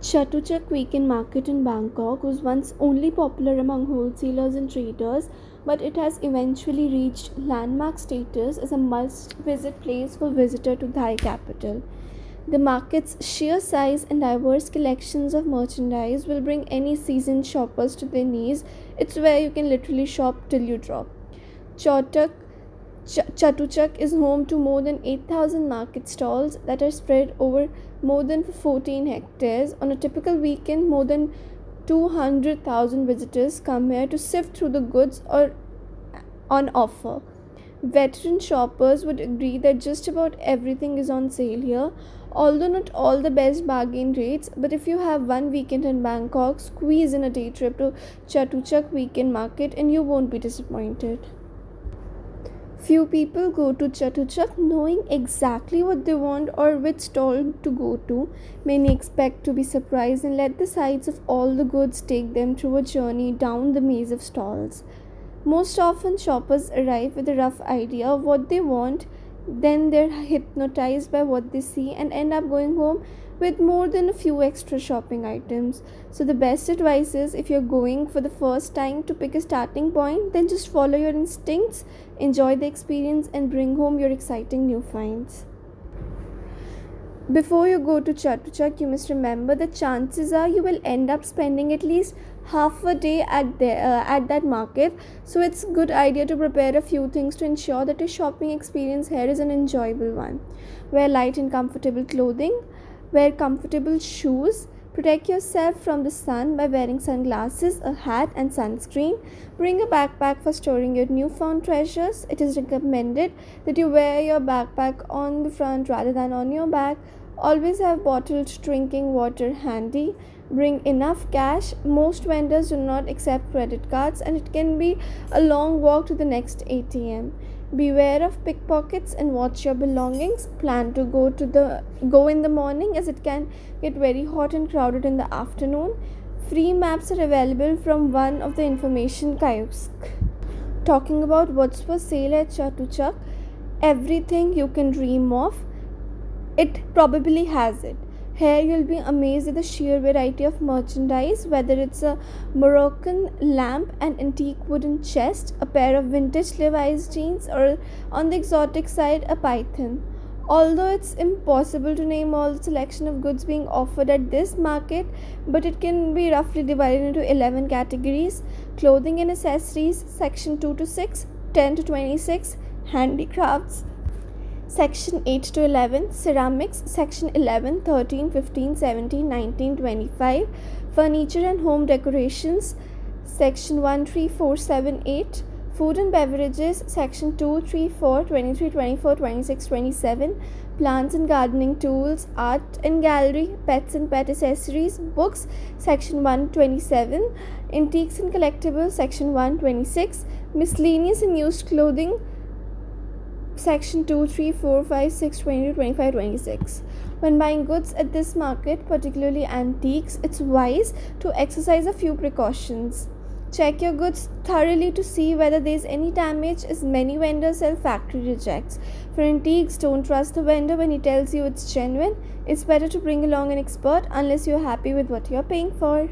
Chatuchak Weekend Market in Bangkok was once only popular among wholesalers and traders, but it has eventually reached landmark status as a must visit place for visitors to Thai capital. The market's sheer size and diverse collections of merchandise will bring any seasoned shoppers to their knees. It's where you can literally shop till you drop. Chatuchak Ch- Chatuchak is home to more than 8,000 market stalls that are spread over more than 14 hectares. On a typical weekend, more than 200,000 visitors come here to sift through the goods or on offer. Veteran shoppers would agree that just about everything is on sale here, although not all the best bargain rates. But if you have one weekend in Bangkok, squeeze in a day trip to Chatuchak Weekend Market and you won't be disappointed. Few people go to Chatuchak knowing exactly what they want or which stall to go to. Many expect to be surprised and let the sights of all the goods take them through a journey down the maze of stalls. Most often, shoppers arrive with a rough idea of what they want, then they're hypnotized by what they see and end up going home with more than a few extra shopping items. So, the best advice is if you're going for the first time to pick a starting point, then just follow your instincts, enjoy the experience, and bring home your exciting new finds. Before you go to Chatuchak, you must remember that chances are you will end up spending at least half a day at the, uh, at that market. So it's good idea to prepare a few things to ensure that your shopping experience here is an enjoyable one. Wear light and comfortable clothing, wear comfortable shoes, Protect yourself from the sun by wearing sunglasses, a hat, and sunscreen. Bring a backpack for storing your newfound treasures. It is recommended that you wear your backpack on the front rather than on your back. Always have bottled drinking water handy. Bring enough cash. Most vendors do not accept credit cards, and it can be a long walk to the next ATM. Beware of pickpockets and watch your belongings. Plan to go to the go in the morning as it can get very hot and crowded in the afternoon. Free maps are available from one of the information kiosks. Talking about what's for sale at Chatuchak, everything you can dream of, it probably has it. Here you'll be amazed at the sheer variety of merchandise, whether it's a Moroccan lamp, an antique wooden chest, a pair of vintage Levi's jeans, or on the exotic side, a python. Although it's impossible to name all the selection of goods being offered at this market, but it can be roughly divided into 11 categories clothing and accessories, section 2 to 6, 10 to 26, handicrafts, section 8 to 11 ceramics section 11 13 15 17 19 25 furniture and home decorations section 1 3 4 7 8 food and beverages section 2 3 4 23 24 26 27 plants and gardening tools art and gallery pets and pet accessories books section 127 antiques and collectibles section 126 miscellaneous and used clothing section 2 3 4 5 6 20 25 26 when buying goods at this market particularly antiques it's wise to exercise a few precautions. Check your goods thoroughly to see whether there is any damage as many vendors sell factory rejects. For antiques don't trust the vendor when he tells you it's genuine. It's better to bring along an expert unless you're happy with what you're paying for